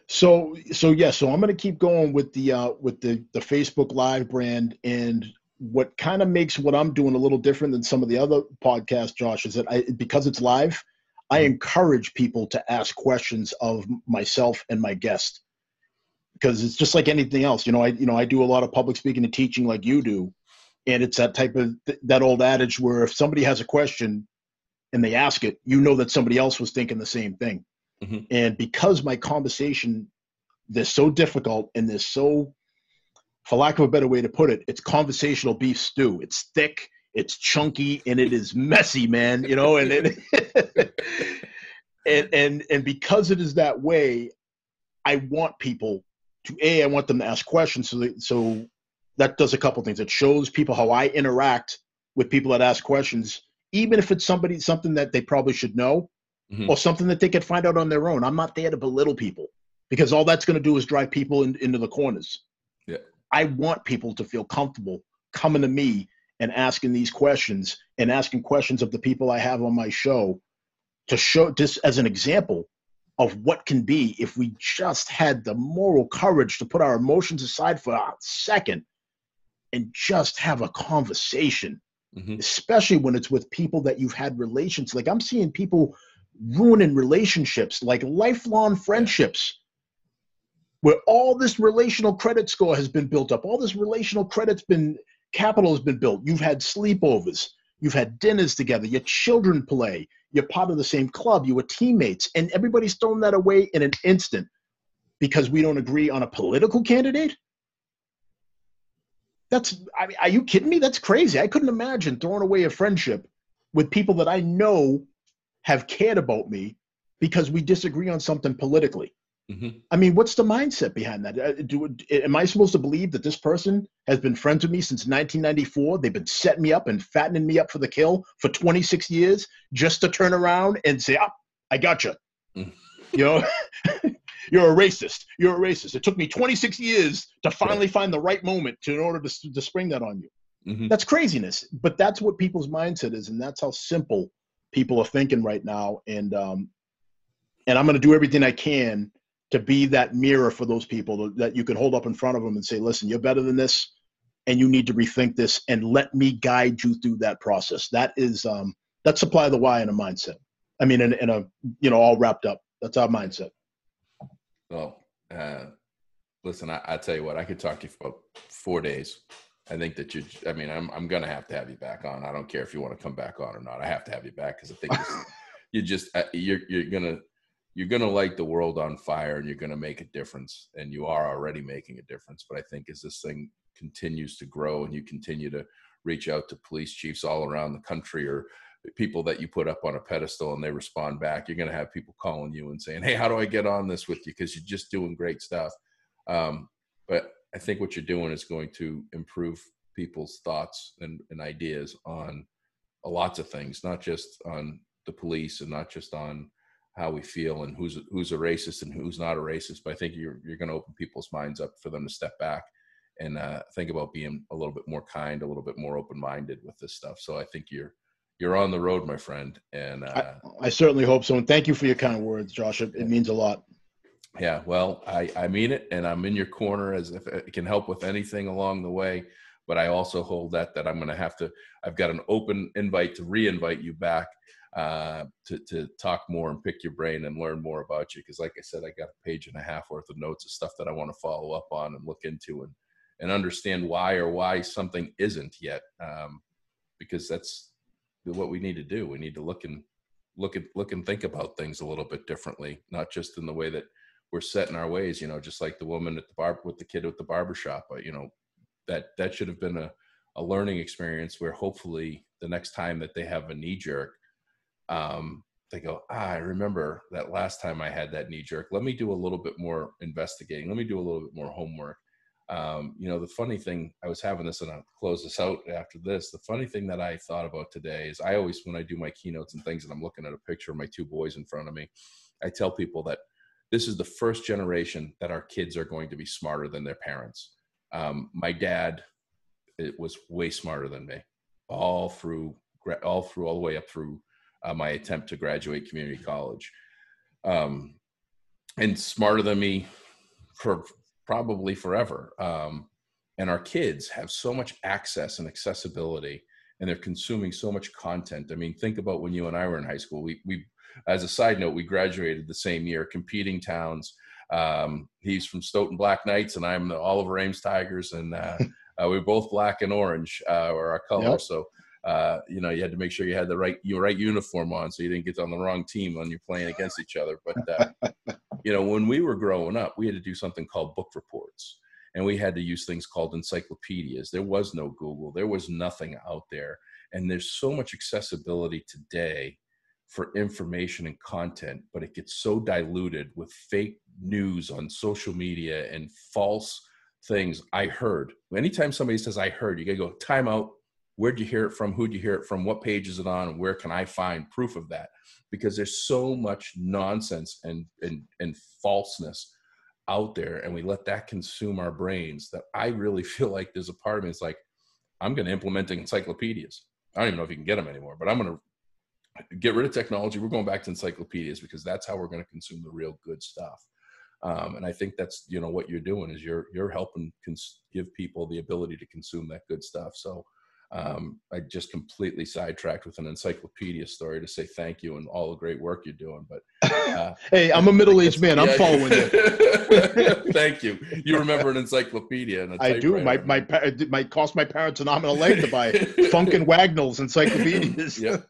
So, so yeah, so I'm going to keep going with the, uh, with the, the Facebook live brand and what kind of makes what I'm doing a little different than some of the other podcasts, Josh, is that I, because it's live, I mm-hmm. encourage people to ask questions of myself and my guest because it's just like anything else. You know, I you know I do a lot of public speaking and teaching like you do, and it's that type of that old adage where if somebody has a question and they ask it, you know that somebody else was thinking the same thing. Mm-hmm. And because my conversation, they're so difficult and they're so for lack of a better way to put it, it's conversational beef stew. It's thick, it's chunky, and it is messy, man. You know, and it, (laughs) and and and because it is that way, I want people to a. I want them to ask questions so that, so that does a couple things. It shows people how I interact with people that ask questions, even if it's somebody something that they probably should know mm-hmm. or something that they could find out on their own. I'm not there to belittle people because all that's going to do is drive people in, into the corners. I want people to feel comfortable coming to me and asking these questions and asking questions of the people I have on my show to show this as an example of what can be if we just had the moral courage to put our emotions aside for a second and just have a conversation mm-hmm. especially when it's with people that you've had relations like i'm seeing people ruining relationships like lifelong friendships where all this relational credit score has been built up all this relational credit's been capital has been built you've had sleepovers you've had dinners together your children play you're part of the same club, you were teammates, and everybody's thrown that away in an instant because we don't agree on a political candidate. That's, I mean, are you kidding me? That's crazy. I couldn't imagine throwing away a friendship with people that I know have cared about me because we disagree on something politically. Mm-hmm. I mean, what's the mindset behind that? Uh, do, am I supposed to believe that this person has been friends with me since 1994? They've been setting me up and fattening me up for the kill for 26 years just to turn around and say, "Ah, I got you." Mm. You know, (laughs) you're a racist. You're a racist. It took me 26 years to finally yeah. find the right moment to in order to, to spring that on you. Mm-hmm. That's craziness, but that's what people's mindset is, and that's how simple people are thinking right now. And um, and I'm going to do everything I can to be that mirror for those people that you can hold up in front of them and say, listen, you're better than this and you need to rethink this and let me guide you through that process. That is, um, that's supply the why in a mindset. I mean, in, in a, you know, all wrapped up. That's our mindset. Well, uh, listen, I, I tell you what, I could talk to you for four days. I think that you, I mean, I'm, I'm going to have to have you back on. I don't care if you want to come back on or not. I have to have you back because I think (laughs) you just, uh, you're, you're going to, you're going to light the world on fire and you're going to make a difference and you are already making a difference but i think as this thing continues to grow and you continue to reach out to police chiefs all around the country or people that you put up on a pedestal and they respond back you're going to have people calling you and saying hey how do i get on this with you? Because you're just doing great stuff. Um, but i think what you're doing is going to improve people's thoughts and, and ideas on lots of things not just on the police and not just on how we feel and who's who's a racist and who's not a racist. But I think you're you're going to open people's minds up for them to step back and uh, think about being a little bit more kind, a little bit more open minded with this stuff. So I think you're you're on the road, my friend. And uh, I, I, certainly hope so. And thank you for your kind words, Josh. It, it means a lot. Yeah, well, I, I mean it, and I'm in your corner as if it can help with anything along the way. But I also hold that that I'm going to have to. I've got an open invite to re-invite you back uh, to, to talk more and pick your brain and learn more about you. Because, like I said, I got a page and a half worth of notes of stuff that I want to follow up on and look into and and understand why or why something isn't yet. Um, because that's what we need to do. We need to look and look at look and think about things a little bit differently, not just in the way that we're set in our ways. You know, just like the woman at the bar with the kid at the barber shop. But you know, that that should have been a a learning experience where hopefully the next time that they have a knee jerk um, they go, ah, I remember that last time I had that knee jerk. Let me do a little bit more investigating. Let me do a little bit more homework. Um, you know, the funny thing, I was having this and I'll close this out after this. The funny thing that I thought about today is I always, when I do my keynotes and things and I'm looking at a picture of my two boys in front of me, I tell people that this is the first generation that our kids are going to be smarter than their parents. Um, my dad it was way smarter than me all through all through all the way up through uh, my attempt to graduate community college. Um, and smarter than me for probably forever. Um, and our kids have so much access and accessibility and they're consuming so much content. I mean, think about when you and I were in high school. We, we as a side note, we graduated the same year, competing towns. Um, he's from Stoughton Black Knights, and I'm the Oliver Ames Tigers, and uh, (laughs) uh, we are both black and orange, uh, or our color. Yep. So uh, you know, you had to make sure you had the right your right uniform on, so you didn't get on the wrong team when you're playing against each other. But uh, (laughs) you know, when we were growing up, we had to do something called book reports, and we had to use things called encyclopedias. There was no Google, there was nothing out there, and there's so much accessibility today for information and content, but it gets so diluted with fake news on social media and false things I heard. Anytime somebody says I heard, you gotta go time out. Where'd you hear it from? Who'd you hear it from? What page is it on? Where can I find proof of that? Because there's so much nonsense and and and falseness out there, and we let that consume our brains. That I really (laughs) feel like there's a part of me. It's like I'm going to implement encyclopedias. I don't even know if you can get them anymore, but I'm going to get rid of technology. We're going back to encyclopedias because that's how we're going to consume the real good stuff. Um, and I think that's you know what you're doing is you're you're helping cons- give people the ability to consume that good stuff. So um, I just completely sidetracked with an encyclopedia story to say thank you and all the great work you're doing. But uh, (laughs) hey, I'm a middle-aged man. (laughs) I'm yeah. following you. (laughs) thank you. You remember an encyclopedia? And I do. My my it might cost my parents an arm and a leg to buy Funk and Wagnall's encyclopedias. yep.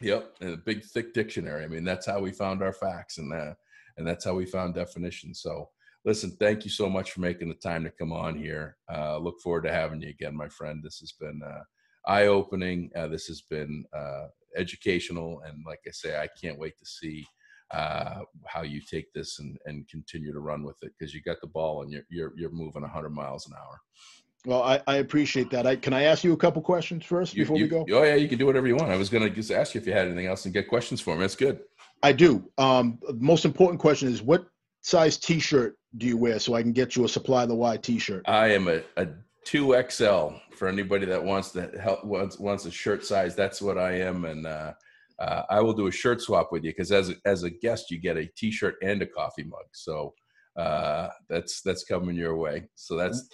Yep. And a big thick dictionary. I mean, that's how we found our facts and uh, and that's how we found definitions. So listen, thank you so much for making the time to come on here. Uh, look forward to having you again, my friend. This has been uh, eye opening. Uh, this has been uh, educational. And like I say, I can't wait to see uh, how you take this and, and continue to run with it because you got the ball and you're, you're, you're moving 100 miles an hour. Well, I, I appreciate that. I, can I ask you a couple questions first you, before you, we go? Oh yeah, you can do whatever you want. I was going to just ask you if you had anything else and get questions for me. That's good. I do. Um, most important question is what size T-shirt do you wear so I can get you a supply the Y T-shirt? I am a, a two XL for anybody that wants to help wants wants a shirt size. That's what I am, and uh, uh, I will do a shirt swap with you because as a, as a guest you get a T-shirt and a coffee mug. So uh, that's that's coming your way. So that's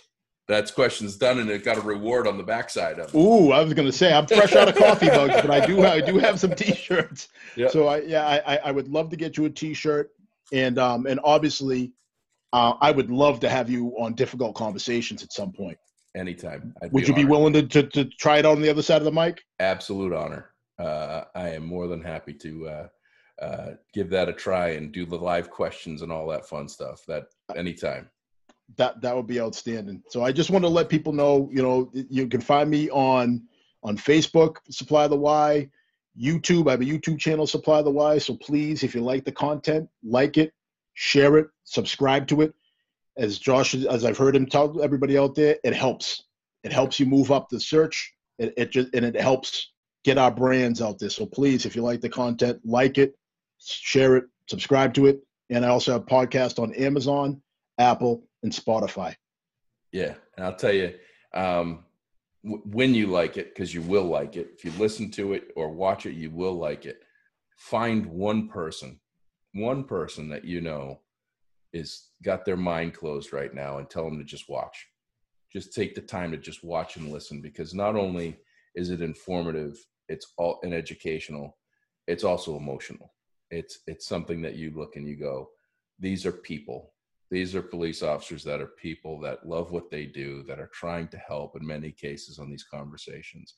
that's questions done, and it got a reward on the backside of it. Ooh, I was going to say I'm fresh out of coffee mugs, but I do have, I do have some T-shirts. Yep. So I yeah I I would love to get you a T-shirt and um and obviously uh, I would love to have you on difficult conversations at some point. Anytime. I'd would be you honored. be willing to, to, to try it out on the other side of the mic? Absolute honor. Uh, I am more than happy to uh, uh, give that a try and do the live questions and all that fun stuff. That anytime. That that would be outstanding. So I just want to let people know, you know, you can find me on on Facebook, Supply the Y, YouTube. I have a YouTube channel, Supply the Y. So please, if you like the content, like it, share it, subscribe to it. As Josh, as I've heard him tell everybody out there, it helps. It helps you move up the search. It, it just and it helps get our brands out there. So please, if you like the content, like it, share it, subscribe to it. And I also have podcasts on Amazon, Apple, and Spotify. Yeah, and I'll tell you, um, when you like it, because you will like it. If you listen to it or watch it, you will like it. Find one person one person that you know is got their mind closed right now and tell them to just watch just take the time to just watch and listen because not only is it informative it's all and educational it's also emotional it's it's something that you look and you go these are people these are police officers that are people that love what they do that are trying to help in many cases on these conversations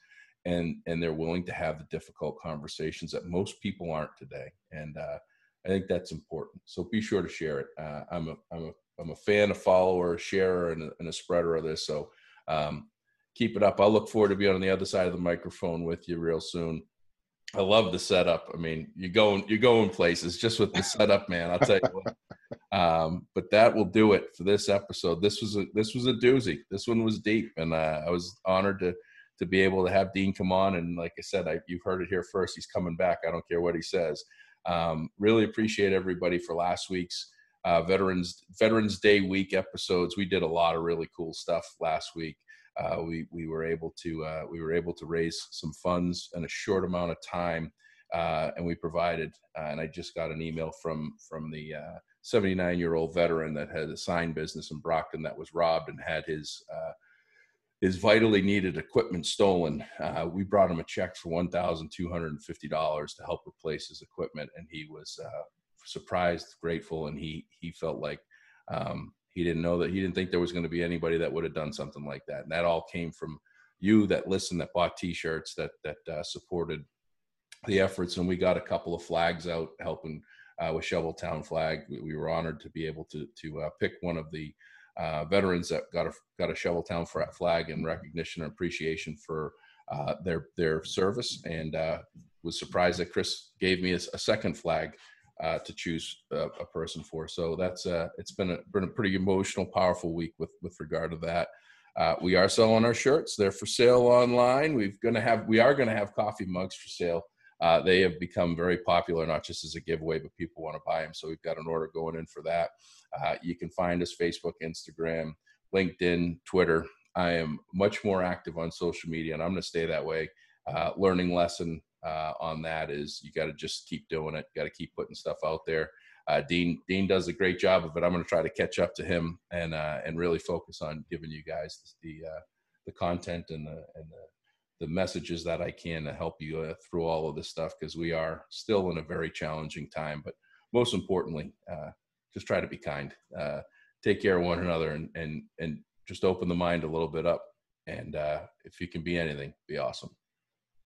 and and they're willing to have the difficult conversations that most people aren't today and uh, I think that's important. So be sure to share it. Uh, I'm a I'm a I'm a fan, a follower, a sharer, and a, and a spreader of this. So um, keep it up. I'll look forward to being on the other side of the microphone with you real soon. I love the setup. I mean, you're going you're going places just with the setup, man. I'll tell you what. (laughs) Um, but that will do it for this episode. This was a this was a doozy. This one was deep, and uh, I was honored to to be able to have Dean come on. And like I said, I, you've heard it here first. He's coming back. I don't care what he says. Um, really appreciate everybody for last week's uh, Veterans Veterans Day week episodes. We did a lot of really cool stuff last week. Uh, we we were able to uh, we were able to raise some funds in a short amount of time, uh, and we provided. Uh, and I just got an email from from the 79 uh, year old veteran that had a sign business in Brockton that was robbed and had his his vitally needed equipment stolen. Uh, we brought him a check for one thousand two hundred and fifty dollars to help replace his equipment, and he was uh, surprised, grateful, and he he felt like um, he didn't know that he didn't think there was going to be anybody that would have done something like that, and that all came from you that listened, that bought T-shirts, that that uh, supported the efforts, and we got a couple of flags out helping uh, with Shoveltown flag. We, we, were honored to be able to to uh, pick one of the uh, veterans that got a got a Shoveltown flag in recognition and appreciation for uh, their their service, and uh, was surprised that Chris gave me a, a second flag uh, to choose a, a, person for. So that's it's been a been a pretty emotional, powerful week with with regard to that. Uh, we are selling our shirts. They're for sale online. We've gonna have we are gonna have coffee mugs for sale. Uh, they have become very popular, not just as a giveaway, but people want to buy them. So we've got an order going in for that. Uh, you can find us Facebook, Instagram, LinkedIn, Twitter. I am much more active on social media, and I'm going to stay that way. Uh, learning lesson uh, on that is you got to just keep doing it. Got to keep putting stuff out there. Uh, Dean Dean does a great job of it. I'm going to try to catch up to him and uh, and really focus on giving you guys the the content and the and the, the messages that I can to help you uh, through all of this stuff because we are still in a very challenging time. But most importantly, uh, just try to be kind. Uh, take care of one another and and and just open the mind a little bit up. And if you can be anything, be awesome.